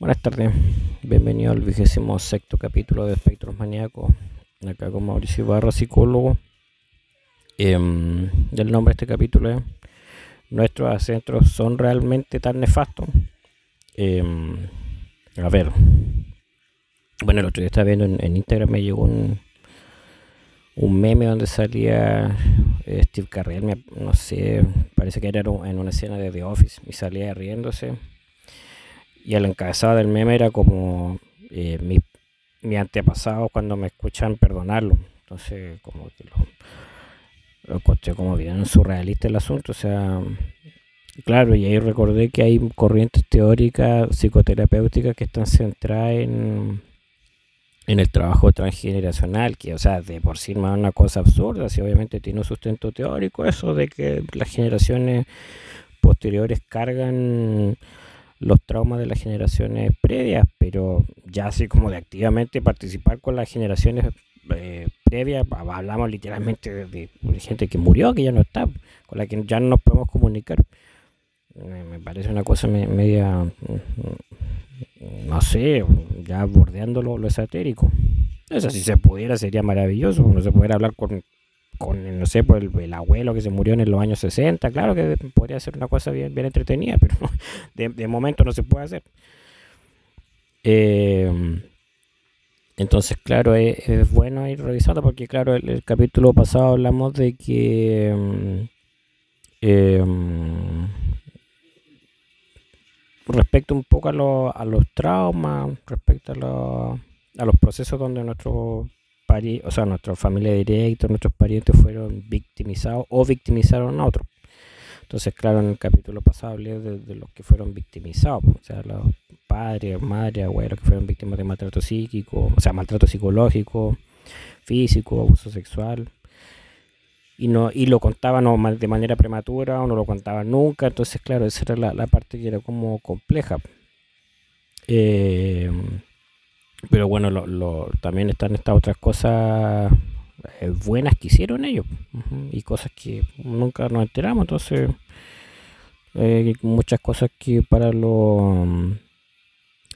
Buenas tardes, bienvenido al vigésimo sexto capítulo de Espectros Maníacos, acá con Mauricio Ibarra, psicólogo. Em, el nombre de este capítulo es ¿Nuestros acentos son realmente tan nefastos? Em, a ver, bueno, el otro día estaba viendo en, Instagram, me llegó un, un meme donde salía eh, Steve Carell, no sé, parece que era en una escena de The Office, y salía riéndose y el encabezado del meme era como eh, mi, mi, antepasado cuando me escuchan perdonarlo. Entonces, como que lo, lo como bien surrealista el asunto. O sea, claro, y ahí recordé que hay corrientes teóricas psicoterapéuticas que están centradas en, en el trabajo transgeneracional, que, o sea, de por sí no es una cosa absurda, si obviamente tiene un sustento teórico, eso de que las generaciones posteriores cargan los traumas de las generaciones previas, pero ya así como de activamente participar con las generaciones eh, previas, hablamos literalmente de, gente que murió, que ya no está, con la que ya no nos podemos comunicar. me parece una cosa media, mm, no sé, ya bordeando lo, esotérico. Eso si se pudiera sería maravilloso, no se pudiera hablar con con, no sé, por el, abuelo que se murió en los años 60, claro que podría ser una cosa bien, bien entretenida, pero de, momento no se puede hacer. Em, entonces, claro, es, bueno ir revisando porque, claro, el, capítulo pasado hablamos de que em, em, respecto un poco a, a los traumas, respecto a, a los procesos donde o sea, nuestra familia directa, nuestros parientes fueron victimizados o victimizaron a otros. Entonces, claro, en el capítulo pasado hablé de, los que fueron victimizados, o sea, los padres, madres, abuelos que fueron víctimas de maltrato psíquico, o sea, maltrato psicológico, físico, abuso sexual. Y, no, y lo contaban de manera prematura o no lo contaban nunca. Entonces, claro, esa era la, la parte que era como compleja. Eh, pero bueno, lo, también están estas otras cosas eh, buenas que hicieron ellos y cosas que nunca nos enteramos. Entonces, eh, muchas cosas que para los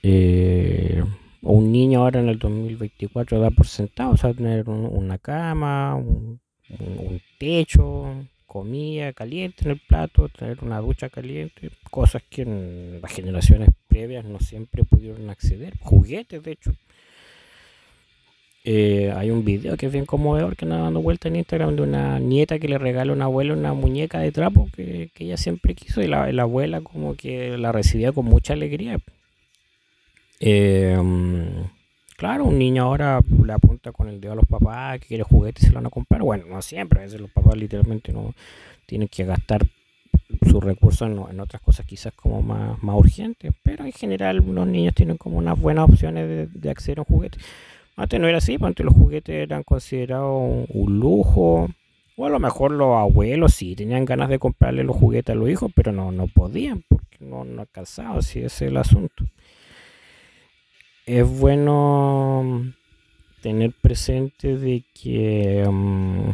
eh, un niño ahora en el 2024 da por sentado, o sea, tener una cama, un, techo, comida caliente en el plato, tener una ducha caliente, cosas que en las generaciones previas no siempre pudieron acceder, juguetes de hecho. Eh, hay un video que es bien conmovedor que anda dando vuelta en Instagram de una nieta que le regala a una abuela una muñeca de trapo que, ella siempre quiso y la, abuela como que la recibía con mucha alegría. Em, claro, un niño ahora le apunta con el dedo a los papás que quiere juguetes y se lo van a comprar. Bueno, no siempre, a veces los papás literalmente no tienen que gastar sus recursos en, otras cosas quizás como más, más urgentes, pero en general los niños tienen como unas buenas opciones de, de acceder a un juguete. Antes no era así, pues antes los juguetes eran considerados un lujo. O a lo mejor los abuelos sí tenían ganas de comprarle los juguetes a los hijos, pero no, no podían porque no, no alcanzaban, si es el asunto. Es bueno tener presente de que mm,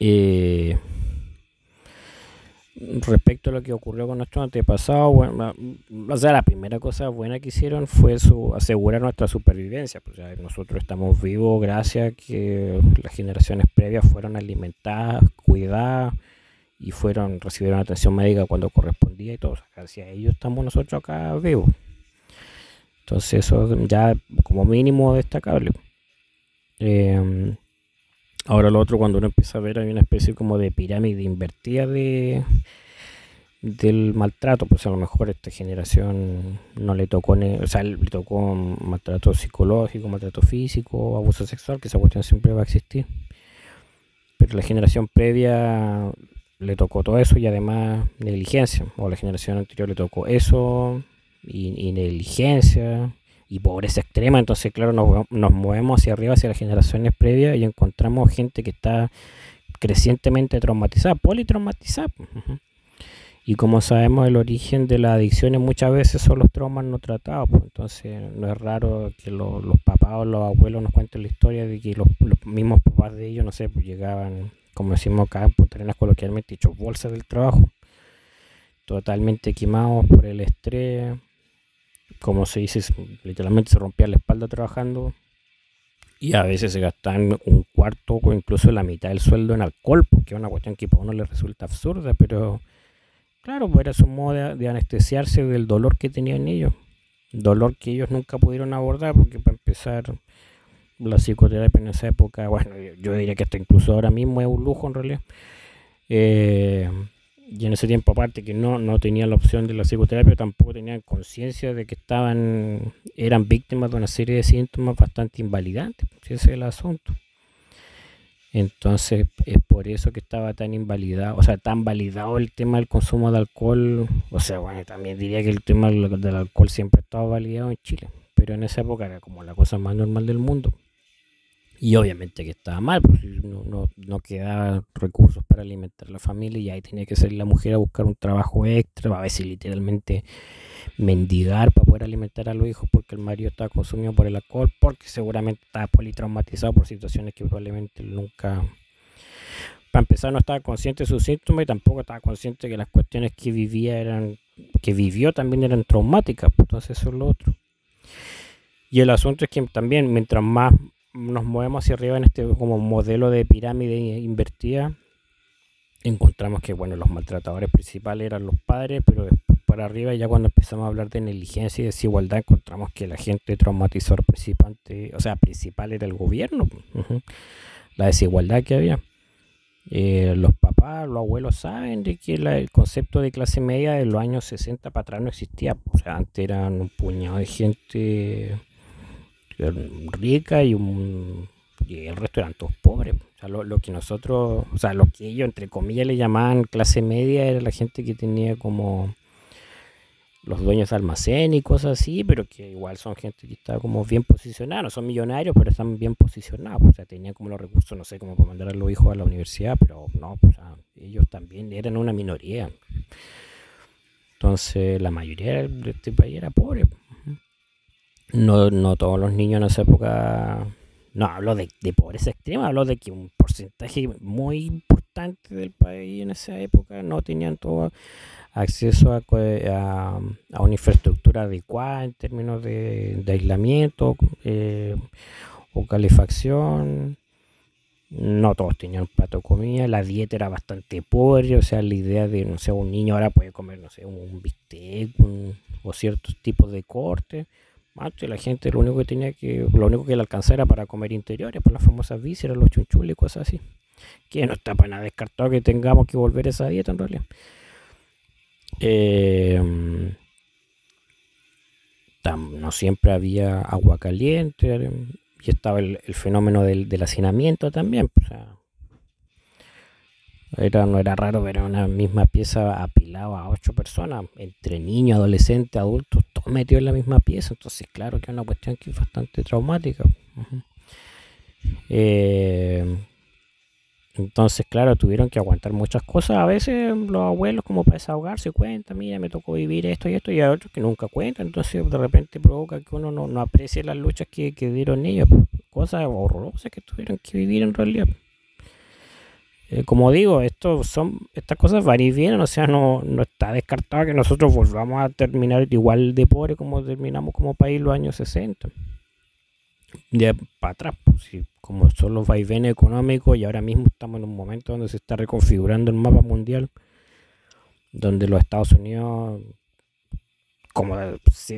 eh, respecto a lo que ocurrió con nuestros antepasados, bueno, o sea, la primera cosa buena que hicieron fue asegurar nuestra supervivencia. Pues, nosotros estamos vivos gracias a que las generaciones previas fueron alimentadas, cuidadas y fueron recibieron atención médica cuando correspondía y todo. gracias a ellos estamos nosotros acá vivos. Entonces eso ya como mínimo destacable. Eh, Ahora lo otro, cuando uno empieza a ver, hay una especie como de pirámide invertida de del maltrato, pues a lo mejor esta generación no le tocó, o sea, le tocó maltrato psicológico, maltrato físico, abuso sexual, que esa cuestión siempre va a existir. Pero la generación previa le tocó todo eso y además negligencia, o la generación anterior le tocó eso negligencia, y pobreza extrema. Entonces, claro, nos, movemos hacia arriba, hacia las generaciones previas y encontramos gente que está crecientemente traumatizada, politraumatizada. Y como sabemos, el origen de las adicciones muchas veces son los traumas no tratados. Pues. Entonces, no es raro que los papás o los abuelos nos cuenten la historia de que los, mismos papás de ellos, no sé, pues llegaban, como decimos acá en Punta Arenas coloquialmente, hechos bolsas del trabajo, totalmente quemados por el estrés como se dice, literalmente se rompía la espalda trabajando y a veces se gastaban un cuarto o incluso la mitad del sueldo en alcohol, porque es una cuestión que a uno le resulta absurda, pero claro, pues era su modo de, anestesiarse del dolor que tenían ellos, dolor que ellos nunca pudieron abordar, porque para empezar la psicoterapia en esa época, bueno, yo, diría que hasta incluso ahora mismo es un lujo en realidad. Eh, y en ese tiempo aparte que no, no tenían la opción de la psicoterapia, tampoco tenían conciencia de que estaban, eran víctimas de una serie de síntomas bastante invalidantes, ese es el asunto. Entonces es por eso que estaba tan invalidado, o sea, tan validado el tema del consumo de alcohol, o sea, bueno, también diría que el tema del alcohol siempre estaba validado en Chile, pero en esa época era como la cosa más normal del mundo. Y obviamente que estaba mal, porque no, no, no quedaban recursos para alimentar la familia y ahí tenía que salir la mujer a buscar un trabajo extra, a veces literalmente mendigar para poder alimentar a los hijos porque el marido estaba consumido por el alcohol, porque seguramente estaba politraumatizado por situaciones que probablemente nunca... Para empezar no estaba consciente de sus síntomas y tampoco estaba consciente que las cuestiones que vivía eran, que vivió también eran traumáticas, pues, entonces eso es lo otro. Y el asunto es que también mientras más nos movemos hacia arriba en este como modelo de pirámide invertida, encontramos que bueno, los maltratadores principales eran los padres, pero después para arriba ya cuando empezamos a hablar de negligencia y desigualdad encontramos que la gente traumatizador principal, o sea, principal era el gobierno, la desigualdad que había. Eh, los papás, los abuelos saben de que el concepto de clase media de los años 60 para atrás no existía. O sea, antes eran un puñado de gente rica y, un, el resto eran todos pobres. O sea, lo, que nosotros, o sea, lo que ellos entre comillas le llamaban clase media era la gente que tenía como los dueños de almacén y cosas así, pero que igual son gente que está como bien posicionada, no son millonarios, pero están bien posicionados, o sea, tenían como los recursos, no sé, cómo para mandar a los hijos a la universidad, pero no, o sea, ellos también eran una minoría. Entonces, la mayoría de este país era pobre. No, no todos los niños en esa época. No hablo de, pobreza extrema, hablo de que un porcentaje muy importante del país en esa época no tenían todo acceso a, una infraestructura adecuada en términos de, aislamiento eh, o calefacción. No todos tenían plato de comida, la dieta era bastante pobre, o sea, la idea de, no sé, un niño ahora puede comer, no sé, un bistec o ciertos tipos de la gente lo único que tenía que, lo único que le alcanzara para comer interiores, por las famosas vísceras, los chunchules cosas así. Que no está para nada descartado que tengamos que volver a esa dieta en realidad. Em, no siempre había agua caliente y estaba el, fenómeno del, hacinamiento también. O sea, era, no era raro ver una misma pieza apilada a ocho personas, entre niños, adolescentes, adultos, todos metidos en la misma pieza. Entonces, claro que es una cuestión que es bastante traumática. Eh, entonces, claro, tuvieron que aguantar muchas cosas. A veces los abuelos, como para desahogarse, cuentan, mira, me tocó vivir esto y esto, y hay otros que nunca cuentan. Entonces, de repente provoca que uno no, aprecie las luchas que, que dieron ellos. Cosas horrorosas que tuvieron que vivir en realidad. Eh, como digo, esto son, estas cosas van y vienen, o sea, no, no está descartado que nosotros volvamos a terminar igual de pobre como terminamos como país los años 60. De para atrás, pues, como son los vaivenes económicos y ahora mismo estamos en un momento donde se está reconfigurando el mapa mundial, donde los Estados Unidos como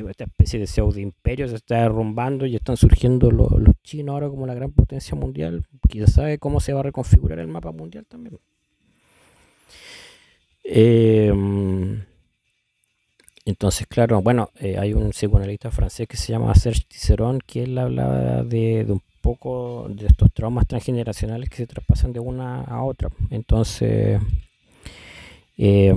esta especie de pseudo imperio se está derrumbando y están surgiendo los, chinos ahora como la gran potencia mundial. Quizás sabe cómo se va a reconfigurar el mapa mundial también. Em, entonces, claro, bueno, eh, hay un psicoanalista francés que se llama Serge Tisserand que él hablaba de, un poco de estos traumas transgeneracionales que se traspasan de una a otra. Entonces, eh,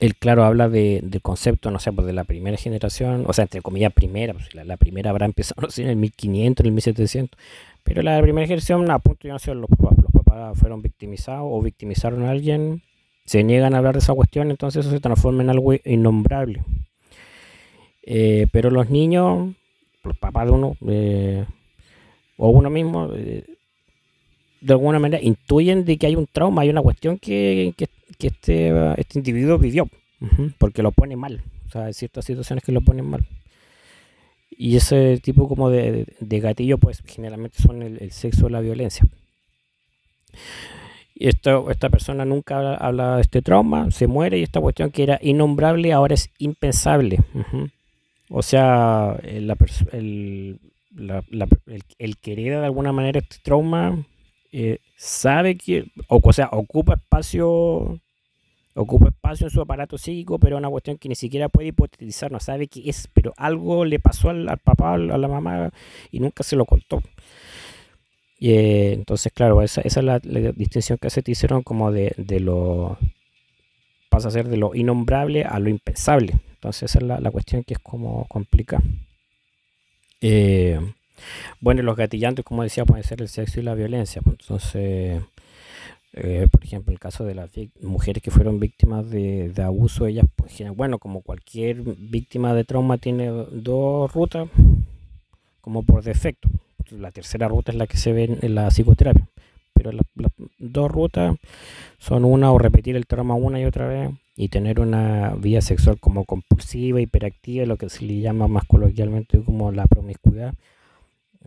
él, claro, habla de, del concepto, no sé, pues de la primera generación, o sea, entre comillas, primera, pues la, primera habrá empezado, no sé, en el 1500, en el 1700, pero la primera generación, a punto no ser los papás, los papás fueron victimizados o victimizaron a alguien, se niegan a hablar de esa cuestión, entonces eso se transforma en algo innombrable. Eh, pero los niños, los papás de uno, eh, o uno mismo, eh, de alguna manera intuyen de que hay un trauma, hay una cuestión que, que, este, este individuo vivió. porque lo pone mal. O sea, hay ciertas situaciones que lo ponen mal. Y ese tipo como de, gatillo, pues generalmente son el, sexo o la violencia. Y esto, esta persona nunca habla de este trauma, se muere y esta cuestión que era innombrable ahora es impensable. O sea, el, el, que hereda de alguna manera este trauma eh, sabe que, o, o sea, ocupa espacio ocupa espacio en su aparato psíquico, pero es una cuestión que ni siquiera puede hipotetizar, no sabe qué es, pero algo le pasó al, papá, a la mamá y nunca se lo contó. Y, eh, entonces, claro, esa, es la, distinción que se te hicieron como de, lo... pasa a ser de lo innombrable a lo impensable. Entonces esa es la, cuestión que es como complicada. Eh, bueno, los gatillantes, como decía, pueden ser el sexo y la violencia. Pues, entonces, eh, por ejemplo, el caso de las mujeres que fueron víctimas de, abuso, ellas, pues, bueno, como cualquier víctima de trauma, tiene dos rutas, como por defecto. La tercera ruta es la que se ve en, la psicoterapia. Pero las dos rutas son una o repetir el trauma una y otra vez y tener una vida sexual como compulsiva, hiperactiva, lo que se le llama más coloquialmente como la promiscuidad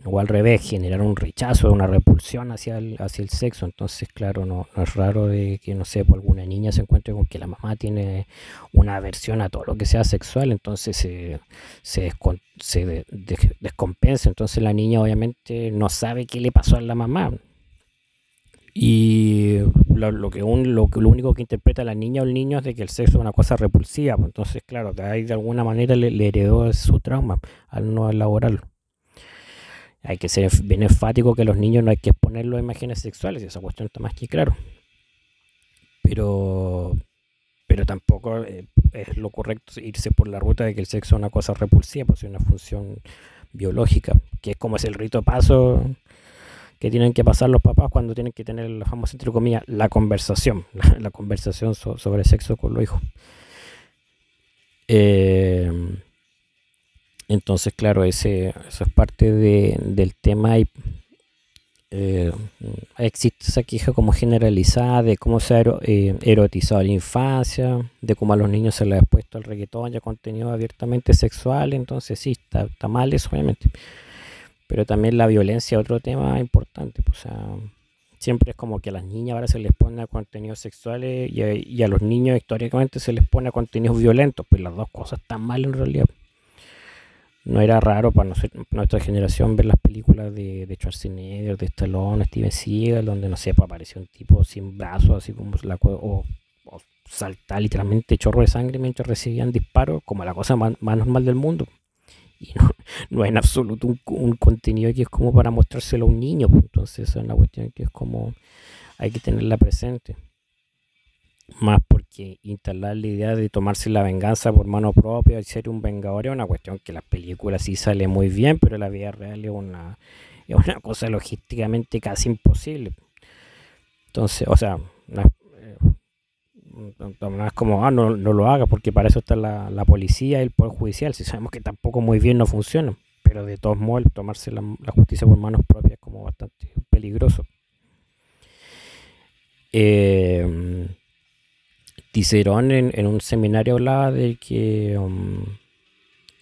o al revés, generar un rechazo, una repulsión hacia el, hacia el sexo. Entonces, claro, no, es raro de que, no sé, pues, alguna niña se encuentre con que la mamá tiene una aversión a todo lo que sea sexual, entonces se, se, descompensa. Entonces la niña obviamente no sabe qué le pasó a la mamá. Y lo, que lo, único que interpreta la niña o el niño es de que el sexo es una cosa repulsiva. Entonces, claro, de ahí de alguna manera le heredó su trauma al no elaborarlo hay que ser bien enfático que los niños no hay que exponerlos a imágenes sexuales, y esa cuestión está más que claro. Pero, pero tampoco eh, es lo correcto irse por la ruta de que el sexo es una cosa repulsiva, pues es una función biológica, que es como es el rito paso que tienen que pasar los papás cuando tienen que tener la famosa, entre comillas, la conversación, la, conversación sobre sexo con los hijos. Eh, entonces, claro, ese, eso es parte del tema. Y, eh, existe esa queja como generalizada de cómo se ha eh, erotizado la infancia, de cómo a los niños se les ha puesto el reggaetón ya contenido abiertamente sexual. Entonces, sí, está, mal eso, obviamente. Pero también la violencia, otro tema importante. Pues, siempre es como que a las niñas ahora se les pone a contenidos sexuales y a, y a los niños históricamente se les pone a contenidos violentos. Pues las dos cosas están mal en realidad no era raro para nuestra generación ver las películas de, de Schwarzenegger, de Stallone, Steven Seagal, donde no sé, pues apareció un tipo sin brazos, así como la o, o saltar literalmente chorro de sangre mientras recibían disparos, como la cosa más, normal del mundo. Y no, no es en absoluto un, contenido que es como para mostrárselo a un niño, pues. entonces esa es una cuestión que es como hay que tenerla presente más porque instalar la idea de tomarse la venganza por mano propia y ser un vengador es una cuestión que las películas sí sale muy bien, pero la vida real es una, es una cosa logísticamente casi imposible. Entonces, o sea, no es, eh, como, ah, no, no, lo haga porque para eso está la, la, policía y el poder judicial, si sabemos que tampoco muy bien no funciona, pero de todos modos tomarse la, la justicia por manos propias es como bastante peligroso. Eh, Cicerón en, un seminario hablaba de que um,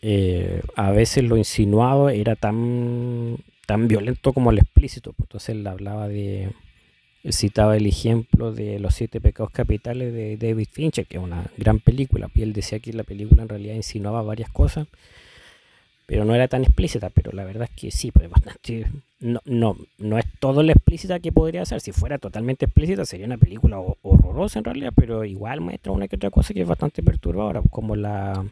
eh, a veces lo insinuado era tan, tan violento como el explícito. Pues, entonces él hablaba de, citaba el ejemplo de los siete pecados capitales de David Fincher, que es una gran película. Y él decía que la película en realidad insinuaba varias cosas pero no era tan explícita, pero la verdad es que sí, pues bastante, no, no, no es todo lo explícita que podría ser, si fuera totalmente explícita sería una película horrorosa en realidad, pero igual muestra una que otra cosa que es bastante perturbadora, como la,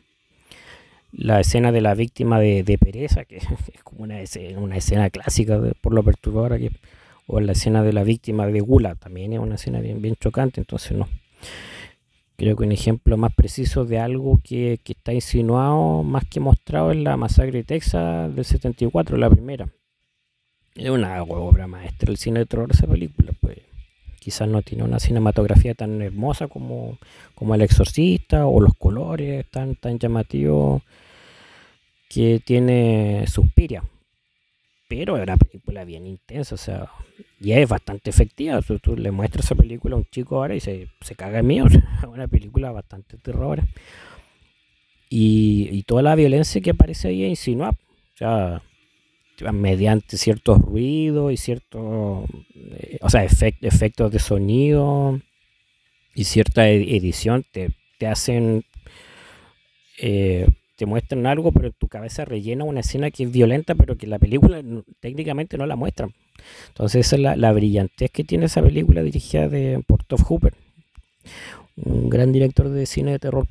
la escena de la víctima de, pereza, que es como una escena, una escena clásica por lo perturbadora que o la escena de la víctima de gula, también es una escena bien, bien chocante, entonces no. Creo que un ejemplo más preciso de algo que, está insinuado más que mostrado es la masacre de Texas del 74, la primera. Es una obra maestra el cine de terror esa película, pues quizás no tiene una cinematografía tan hermosa como, como El Exorcista o los colores tan, tan llamativos que tiene Suspiria. Pero es una película bien intensa, o sea, y es bastante efectiva. Tú, le muestras esa película a un chico ahora y se, se caga en mí, o sea, es una película bastante terror. Y, y, toda la violencia que aparece ahí es o sea, mediante ciertos ruidos y ciertos, eh, o sea, efectos de sonido y cierta edición te, te hacen eh, te muestran algo, pero tu cabeza rellena una escena que es violenta, pero que la película técnicamente no la muestra. Entonces esa es la, la brillantez que tiene esa película dirigida de, por Todd Hooper, un gran director de cine de terror.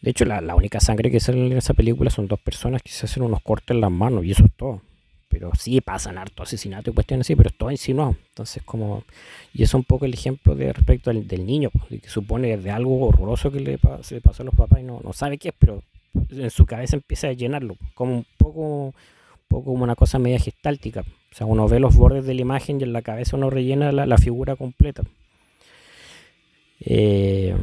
De hecho, la, la, única sangre que sale en esa película son dos personas que se hacen unos cortes en las manos y eso es todo. Pero sí pasan harto asesinato y cuestiones así, pero es todo insinuado. Entonces, como. Y eso es un poco el ejemplo de respecto al, del niño, pues, que supone de algo horroroso que le, le pasó a los papás y no, no sabe qué es, pero en su cabeza empieza a llenarlo, como un poco, poco como una cosa media gestáltica. O sea, uno ve los bordes de la imagen y en la cabeza uno rellena la, figura completa. Eh,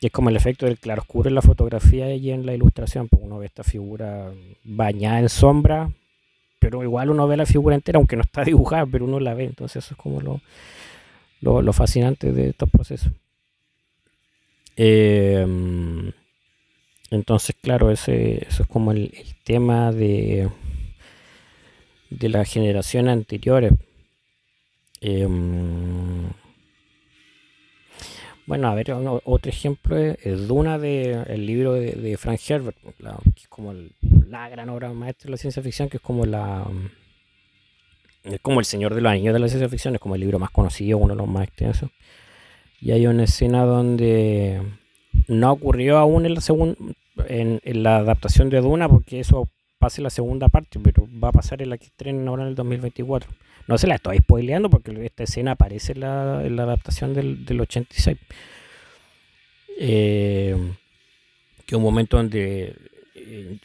es como el efecto del claroscuro en la fotografía y en la ilustración, porque uno ve esta figura bañada en sombra, pero igual uno ve la figura entera, aunque no está dibujada, pero uno la ve. Entonces eso es como lo, lo, fascinante de estos procesos. Eh, entonces, claro, ese, eso es como el, tema de, de las generaciones anteriores. Em, bueno, a ver, otro ejemplo es, Duna del libro de, Frank Herbert, que es como la gran obra maestra de la ciencia ficción, que es como la es como el Señor de los Anillos de la ciencia ficción, es como el libro más conocido, uno de los más extensos. Y hay una escena donde no ocurrió aún en la segunda en, la adaptación de Duna, porque eso pasa en la segunda parte, pero va a pasar en la que estrenen ahora en el 2024. No se la estoy spoileando porque esta escena aparece en la, adaptación del, del 86. Eh, que un momento donde eh,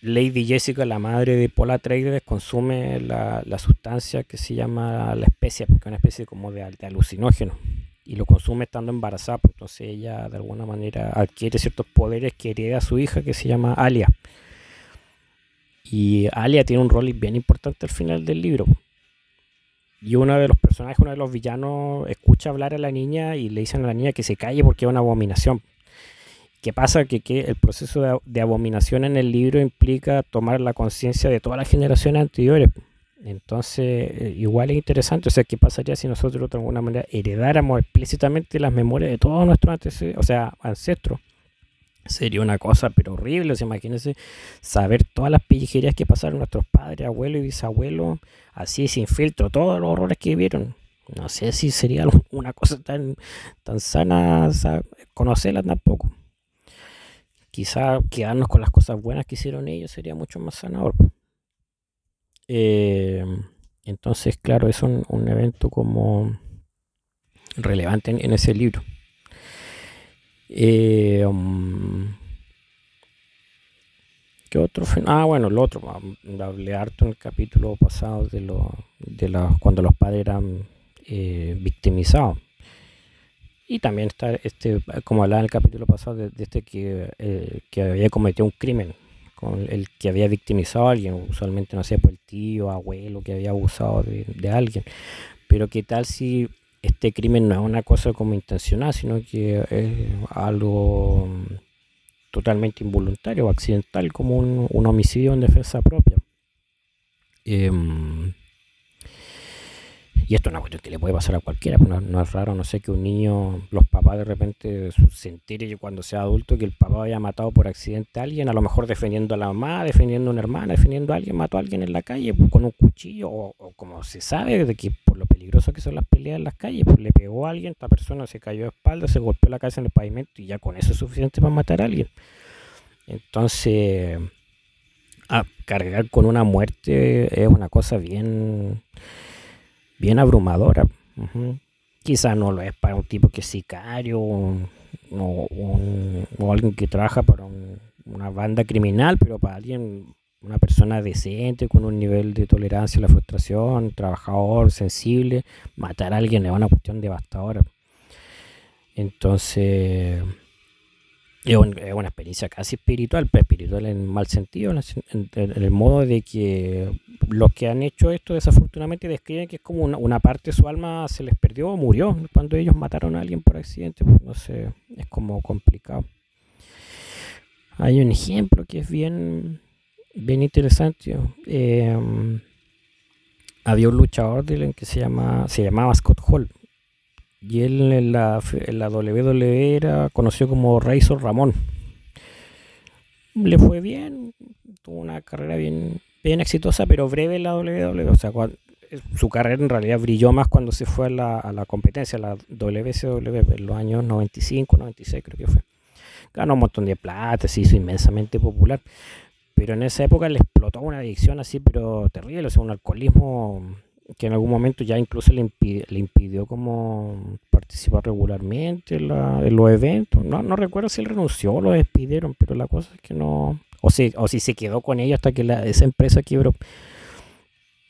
Lady Jessica, la madre de Paul Atreides, consume la, sustancia que se llama la especia, porque es una especie como de alucinógeno y lo consume estando embarazada, pues, entonces ella de alguna manera adquiere ciertos poderes que hereda a su hija que se llama Alia. Y Alia tiene un rol bien importante al final del libro. Y uno de los personajes, uno de los villanos, escucha hablar a la niña y le dicen a la niña que se calle porque es una abominación. ¿Qué pasa? Que, que el proceso de, abominación en el libro implica tomar la conciencia de todas las generaciones anteriores. Entonces, eh, igual es interesante, o sea, ¿qué pasaría si nosotros de alguna manera heredáramos explícitamente las memorias de todos nuestros antecedentes, o sea, ancestros? Sería una cosa pero horrible, o sea, imagínense saber todas las pellejerías que pasaron nuestros padres, abuelos y bisabuelos, así sin filtro, todos los horrores que vieron. No sé si sería una cosa tan, tan sana conocerla tampoco. Quizá quedarnos con las cosas buenas que hicieron ellos sería mucho más sanador. Eh, entonces, claro, es un, evento como relevante en, ese libro. Eh, um, ¿Qué otro? Ah, bueno, el otro. Hablé harto en el capítulo pasado de, lo, de cuando los padres eran eh, victimizados. Y también está este, como hablaba en el capítulo pasado, de, este que, que había cometido un crimen el que había victimizado a alguien, usualmente no sé, por el tío, abuelo que había abusado de, alguien. Pero qué tal si este crimen no es una cosa como intencional, sino que es algo totalmente involuntario o accidental, como un, homicidio en defensa propia. Em, y esto es una cuestión que le puede pasar a cualquiera, pues no, es raro, no sé, que un niño, los papás de repente se entere cuando sea adulto que el papá haya matado por accidente a alguien, a lo mejor defendiendo a la mamá, defendiendo a una hermana, defendiendo a alguien, mató a alguien en la calle pues, con un cuchillo, o, como se sabe de que por lo peligroso que son las peleas en las calles, pues le pegó a alguien, esta persona se cayó de espalda, se golpeó la cabeza en el pavimento y ya con eso es suficiente para matar a alguien. Entonces, a cargar con una muerte es una cosa bien bien abrumadora. Quizá no lo es para un tipo que es sicario o, alguien que trabaja para una banda criminal, pero para alguien, una persona decente, con un nivel de tolerancia a la frustración, trabajador, sensible, matar a alguien es una cuestión devastadora. Entonces, es, una experiencia casi espiritual, pero espiritual en mal sentido, en, el modo de que los que han hecho esto desafortunadamente describen que es como una, parte de su alma se les perdió o murió cuando ellos mataron a alguien por accidente, pues no sé, es como complicado. Hay un ejemplo que es bien, bien interesante. Em, había un luchador de que se, llama, se llamaba Scott Hall y él en la, en la WWE era conocido como Razor Ramón. Le fue bien, tuvo una carrera bien, bien exitosa, pero breve en la WWE. O sea, su carrera en realidad brilló más cuando se fue a la, a la competencia, a la WCW, en los años 95, 96 creo que fue. Ganó un montón de plata, se hizo inmensamente popular. Pero en esa época le explotó una adicción así, pero terrible, o sea, un alcoholismo que en algún momento ya incluso le, le impidió como participar regularmente en, los eventos. No, no recuerdo si él renunció o lo despidieron, pero la cosa es que no... O si, o se quedó con ellos hasta que esa empresa quebró.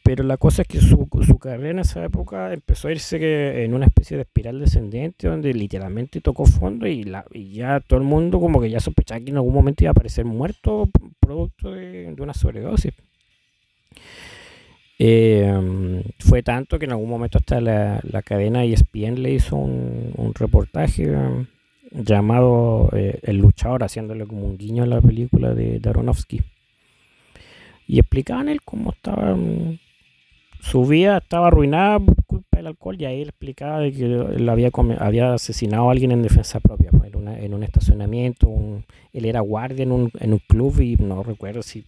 Pero la cosa es que su, su, carrera en esa época empezó a irse en una especie de espiral descendente donde literalmente tocó fondo y, la, y ya todo el mundo como que ya sospechaba que en algún momento iba a aparecer muerto producto de una sobredosis. Eh, fue tanto que en algún momento hasta la, la cadena ESPN le hizo un, reportaje um, llamado eh, El luchador, haciéndole como un guiño a la película de Daronovsky. Y explicaban él cómo estaba, um, su vida estaba arruinada por culpa del alcohol y ahí él explicaba que él había, había asesinado a alguien en defensa propia, pues, en, un estacionamiento, él era guardia en un, en un club y no recuerdo si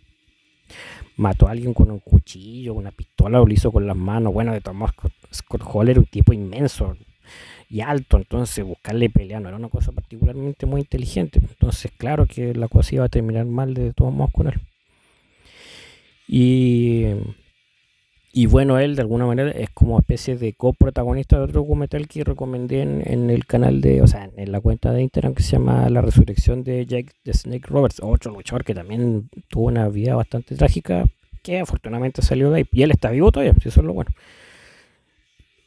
mató a alguien con un cuchillo, una pistola, o lo hizo con las manos. Bueno, de todos modos, Scott Hall era un tipo inmenso y alto, entonces buscarle pelea no era una cosa particularmente muy inteligente. Entonces, claro que la cosa iba a terminar mal de todos modos con él. Y y bueno, él de alguna manera es como especie de coprotagonista de otro documental que recomendé en, el canal de, o sea, en la cuenta de Instagram que se llama La Resurrección de Jake the Snake Roberts, otro luchador que también tuvo una vida bastante trágica, que afortunadamente salió de ahí. Y él está vivo todavía, eso es lo bueno.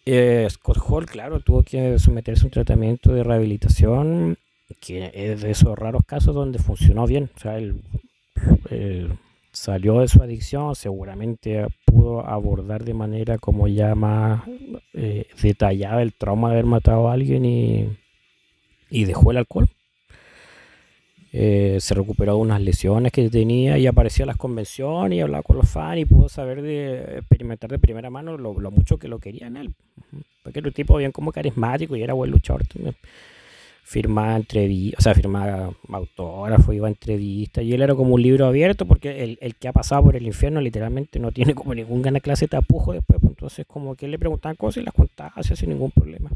Eh, Scott Hall, claro, tuvo que someterse a un tratamiento de rehabilitación, que es de esos raros casos donde funcionó bien. O sea, él salió de su adicción, seguramente pudo abordar de manera como ya más eh, detallada el trauma de haber matado a alguien y, dejó el alcohol. Eh, se recuperó de unas lesiones que tenía y apareció a las convenciones y hablaba con los fans y pudo saber de experimentar de primera mano lo, lo mucho que lo querían él. Porque era un tipo bien como carismático y era buen luchador también firmaba entrevistas, o sea, firmaba autógrafo, iba a entrevistas, y él era como un libro abierto porque el, el, que ha pasado por el infierno literalmente no tiene como ninguna clase de tapujo después, pues, entonces como que él le preguntaban cosas y las contaba sin ningún problema.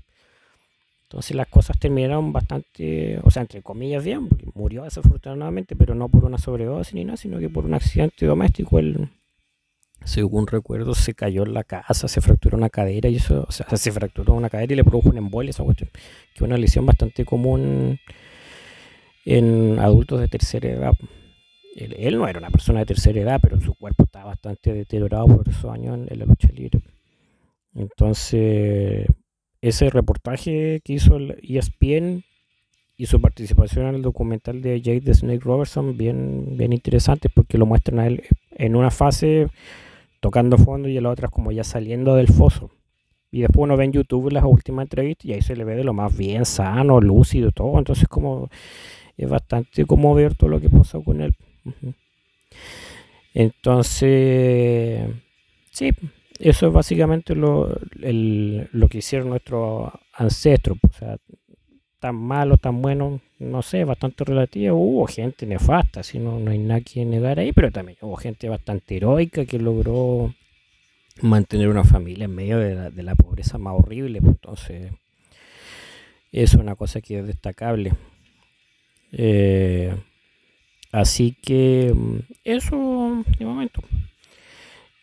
Entonces las cosas terminaron bastante, o sea, entre comillas bien, porque murió desafortunadamente, pero no por una sobredosis ni nada, sino que por un accidente doméstico. Él, según recuerdo, se cayó en la casa, se fracturó una cadera y eso, o sea, se fracturó una cadera y le produjo un embolia esa cuestión, que es una lesión bastante común en adultos de tercera edad. Él, no era una persona de tercera edad, pero su cuerpo estaba bastante deteriorado por esos años en, la lucha libre. Entonces, ese reportaje que hizo el ESPN y su participación en el documental de Jade the Snake Robertson bien, bien interesante porque lo muestran a él en una fase tocando fondo y en la otra es como ya saliendo del foso. Y después uno ve en YouTube las últimas entrevistas y ahí se le ve de lo más bien sano, lúcido, todo. Entonces como es bastante como ver todo lo que pasó con él. Entonces, sí, eso es básicamente lo, lo que hicieron nuestros ancestros. O sea, tan malo, tan bueno, no sé, bastante relativo. Hubo gente nefasta, si no, no hay nada que negar ahí, pero también hubo gente bastante heroica que logró mantener una familia en medio de la, pobreza más horrible. Pues, entonces, es una cosa que es destacable. Eh, así que, mm, eso de momento.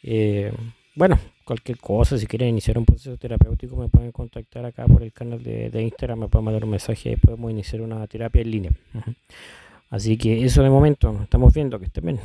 Eh, bueno, cualquier cosa, si quieren iniciar un proceso terapéutico, me pueden contactar acá por el canal de, Instagram, me pueden mandar un mensaje y podemos iniciar una terapia en línea. Así que eso de momento, estamos viendo que estén bien.